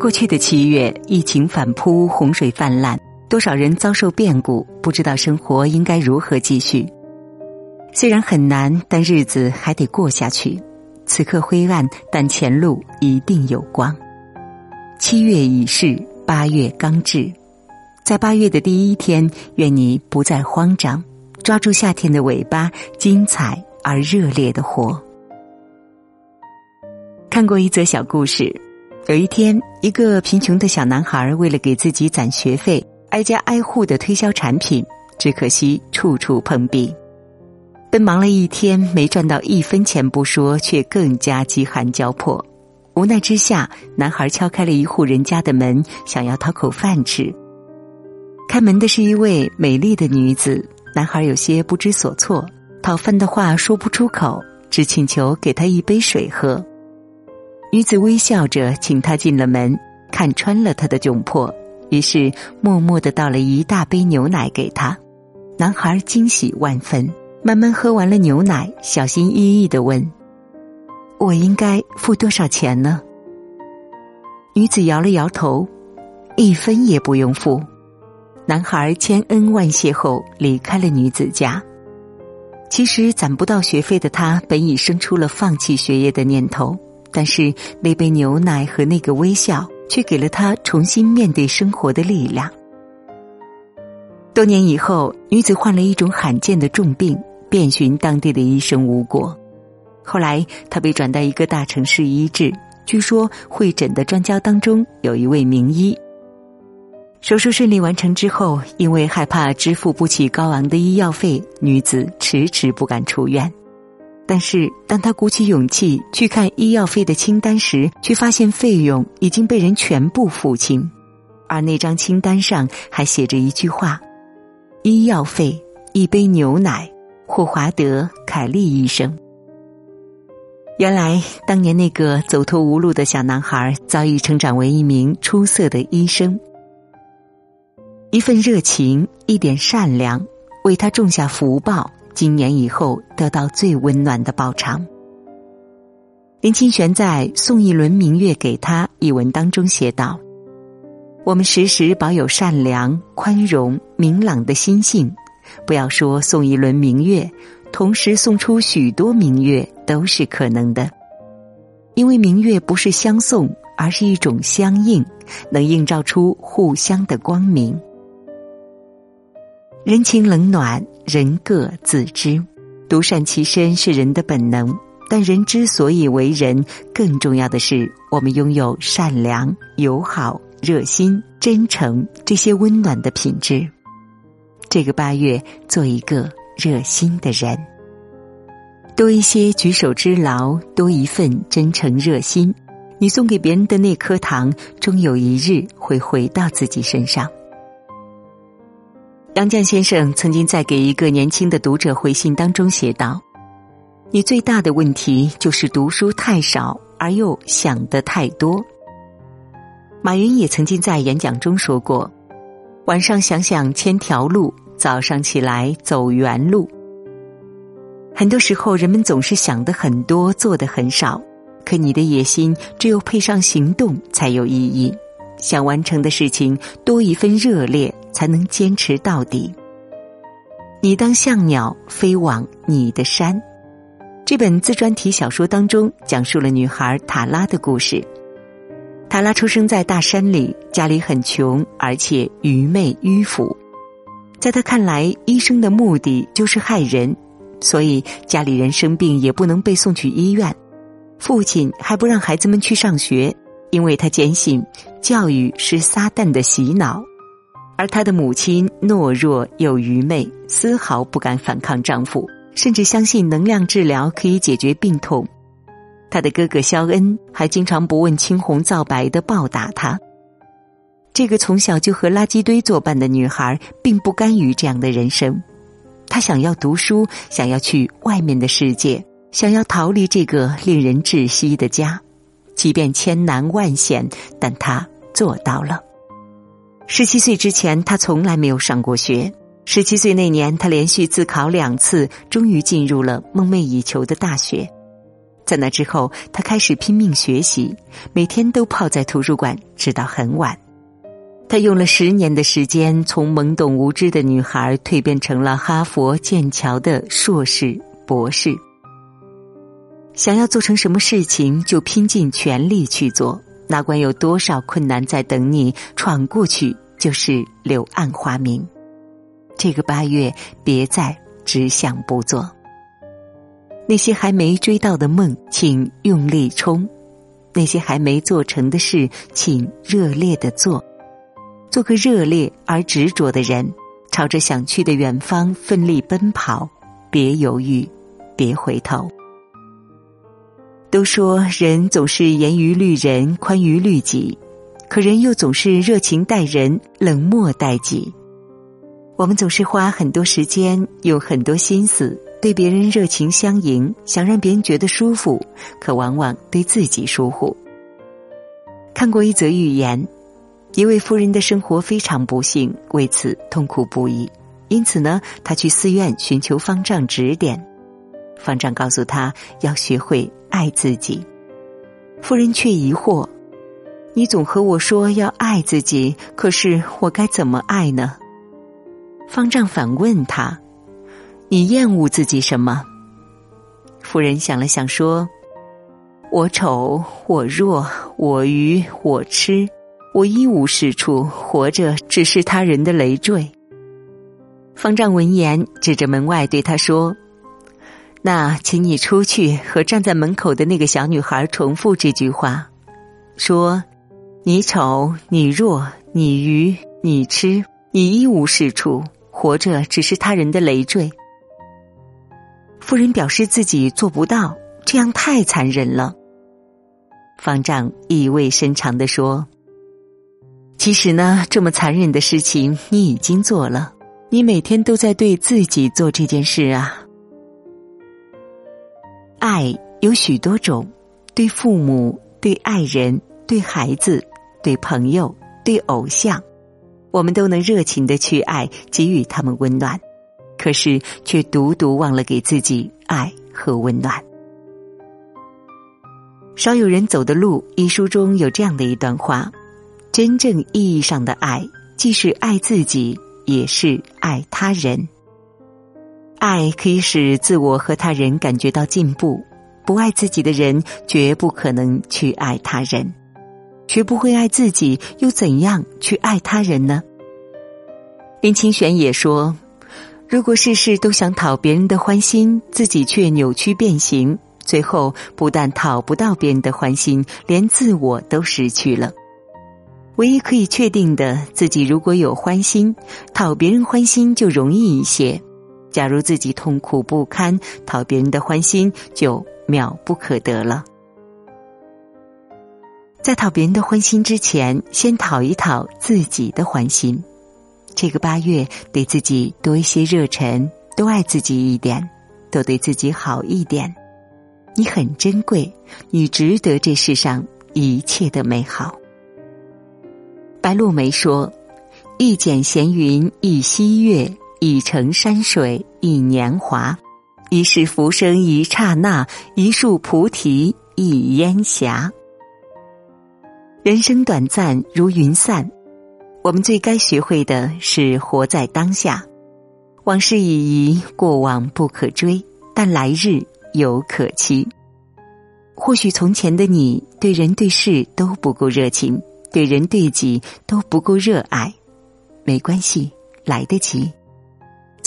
过去的七月，疫情反扑，洪水泛滥，多少人遭受变故，不知道生活应该如何继续。虽然很难，但日子还得过下去。此刻灰暗，但前路一定有光。七月已逝，八月刚至，在八月的第一天，愿你不再慌张，抓住夏天的尾巴，精彩而热烈的活。看过一则小故事。有一天，一个贫穷的小男孩为了给自己攒学费，挨家挨户的推销产品，只可惜处处碰壁。奔忙了一天，没赚到一分钱不说，却更加饥寒交迫。无奈之下，男孩敲开了一户人家的门，想要讨口饭吃。开门的是一位美丽的女子，男孩有些不知所措，讨饭的话说不出口，只请求给他一杯水喝。女子微笑着请他进了门，看穿了他的窘迫，于是默默的倒了一大杯牛奶给他。男孩惊喜万分，慢慢喝完了牛奶，小心翼翼的问：“我应该付多少钱呢？”女子摇了摇头：“一分也不用付。”男孩千恩万谢后离开了女子家。其实攒不到学费的他，本已生出了放弃学业的念头。但是那杯牛奶和那个微笑，却给了他重新面对生活的力量。多年以后，女子患了一种罕见的重病，遍寻当地的医生无果。后来，她被转到一个大城市医治。据说会诊的专家当中有一位名医。手术顺利完成之后，因为害怕支付不起高昂的医药费，女子迟迟不敢出院。但是，当他鼓起勇气去看医药费的清单时，却发现费用已经被人全部付清，而那张清单上还写着一句话：“医药费一杯牛奶。”霍华德·凯利医生。原来，当年那个走投无路的小男孩，早已成长为一名出色的医生。一份热情，一点善良，为他种下福报。今年以后得到最温暖的报偿。林清玄在《送一轮明月给他》一文当中写道：“我们时时保有善良、宽容、明朗的心性，不要说送一轮明月，同时送出许多明月都是可能的。因为明月不是相送，而是一种相应，能映照出互相的光明。”人情冷暖，人各自知。独善其身是人的本能，但人之所以为人，更重要的是我们拥有善良、友好、热心、真诚这些温暖的品质。这个八月，做一个热心的人，多一些举手之劳，多一份真诚热心。你送给别人的那颗糖，终有一日会回到自己身上。杨绛先生曾经在给一个年轻的读者回信当中写道：“你最大的问题就是读书太少，而又想的太多。”马云也曾经在演讲中说过：“晚上想想千条路，早上起来走原路。”很多时候，人们总是想的很多，做的很少，可你的野心只有配上行动才有意义。想完成的事情多一份热烈。才能坚持到底。你当像鸟飞往你的山。这本自传体小说当中讲述了女孩塔拉的故事。塔拉出生在大山里，家里很穷，而且愚昧迂腐。在他看来，医生的目的就是害人，所以家里人生病也不能被送去医院。父亲还不让孩子们去上学，因为他坚信教育是撒旦的洗脑。而她的母亲懦弱又愚昧，丝毫不敢反抗丈夫，甚至相信能量治疗可以解决病痛。她的哥哥肖恩还经常不问青红皂白的暴打她。这个从小就和垃圾堆作伴的女孩，并不甘于这样的人生。她想要读书，想要去外面的世界，想要逃离这个令人窒息的家。即便千难万险，但她做到了。十七岁之前，他从来没有上过学。十七岁那年，他连续自考两次，终于进入了梦寐以求的大学。在那之后，他开始拼命学习，每天都泡在图书馆，直到很晚。他用了十年的时间，从懵懂无知的女孩蜕变成了哈佛、剑桥的硕士、博士。想要做成什么事情，就拼尽全力去做，哪管有多少困难在等你，闯过去就是柳暗花明。这个八月，别再只想不做。那些还没追到的梦，请用力冲；那些还没做成的事，请热烈的做。做个热烈而执着的人，朝着想去的远方奋力奔跑，别犹豫，别回头。都说人总是严于律人，宽于律己，可人又总是热情待人，冷漠待己。我们总是花很多时间，用很多心思。对别人热情相迎，想让别人觉得舒服，可往往对自己疏忽。看过一则寓言，一位夫人的生活非常不幸，为此痛苦不已。因此呢，她去寺院寻求方丈指点。方丈告诉他要学会爱自己。夫人却疑惑：“你总和我说要爱自己，可是我该怎么爱呢？”方丈反问他。你厌恶自己什么？夫人想了想说：“我丑，我弱，我愚，我痴，我一无是处，活着只是他人的累赘。”方丈闻言，指着门外对他说：“那请你出去和站在门口的那个小女孩重复这句话，说：你丑，你弱，你愚，你痴，你一无是处，活着只是他人的累赘。”夫人表示自己做不到，这样太残忍了。方丈意味深长的说：“其实呢，这么残忍的事情你已经做了，你每天都在对自己做这件事啊。爱有许多种，对父母、对爱人、对孩子、对朋友、对偶像，我们都能热情的去爱，给予他们温暖。”可是，却独独忘了给自己爱和温暖。少有人走的路一书中有这样的一段话：真正意义上的爱，既是爱自己，也是爱他人。爱可以使自我和他人感觉到进步。不爱自己的人，绝不可能去爱他人。学不会爱自己，又怎样去爱他人呢？林清玄也说。如果事事都想讨别人的欢心，自己却扭曲变形，最后不但讨不到别人的欢心，连自我都失去了。唯一可以确定的，自己如果有欢心，讨别人欢心就容易一些；假如自己痛苦不堪，讨别人的欢心就妙不可得了。在讨别人的欢心之前，先讨一讨自己的欢心。这个八月，对自己多一些热忱，多爱自己一点，多对自己好一点。你很珍贵，你值得这世上一切的美好。白露梅说：“一剪闲云一溪月，一程山水一年华，一世浮生一刹那，一树菩提一烟霞。人生短暂如云散。”我们最该学会的是活在当下，往事已矣，过往不可追，但来日犹可期。或许从前的你对人对事都不够热情，对人对己都不够热爱，没关系，来得及。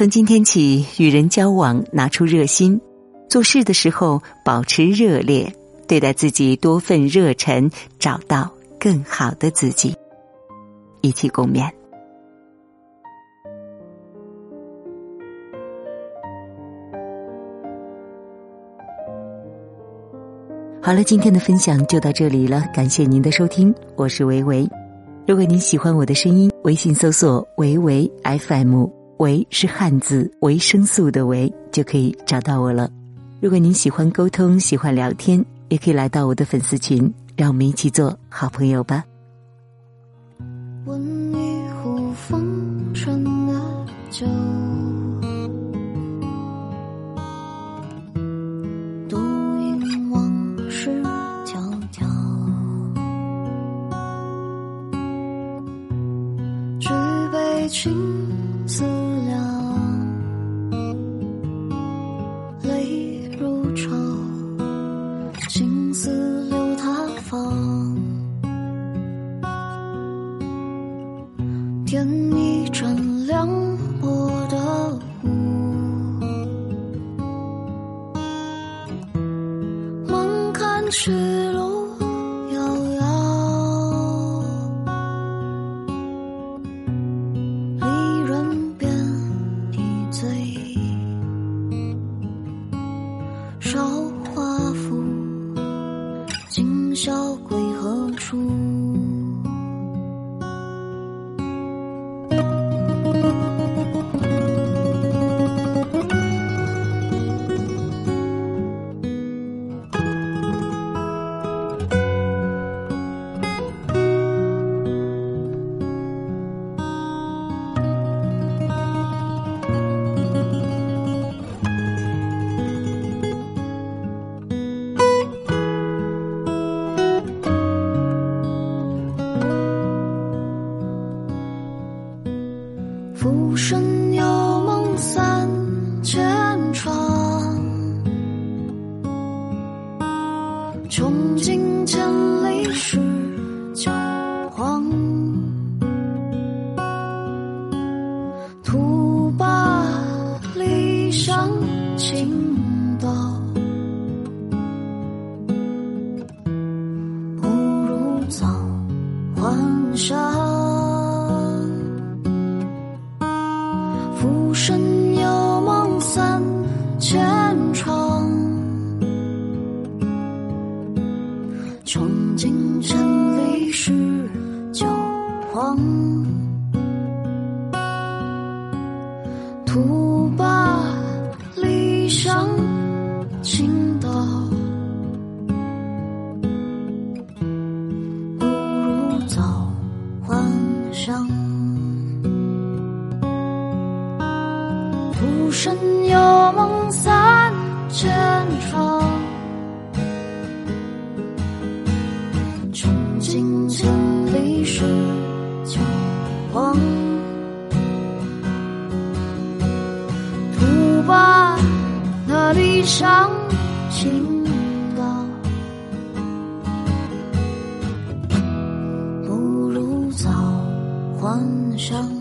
从今天起，与人交往拿出热心，做事的时候保持热烈，对待自己多份热忱，找到更好的自己。一起共勉。好了，今天的分享就到这里了，感谢您的收听，我是维维。如果您喜欢我的声音，微信搜索“维维 FM”，维是汉字维生素的维，就可以找到我了。如果您喜欢沟通，喜欢聊天，也可以来到我的粉丝群，让我们一起做好朋友吧。问一壶风尘的酒，独饮往事迢迢，举杯轻。情丝流他方。点一盏凉薄的雾，梦看去路遥遥，离人便已醉，少穷尽千里是旧黄。徒把理想倾倒，不如早还乡。浮生有梦三千浮生有梦三千场，穷尽千里是旧黄。徒把那理想倾倒，不如早还乡。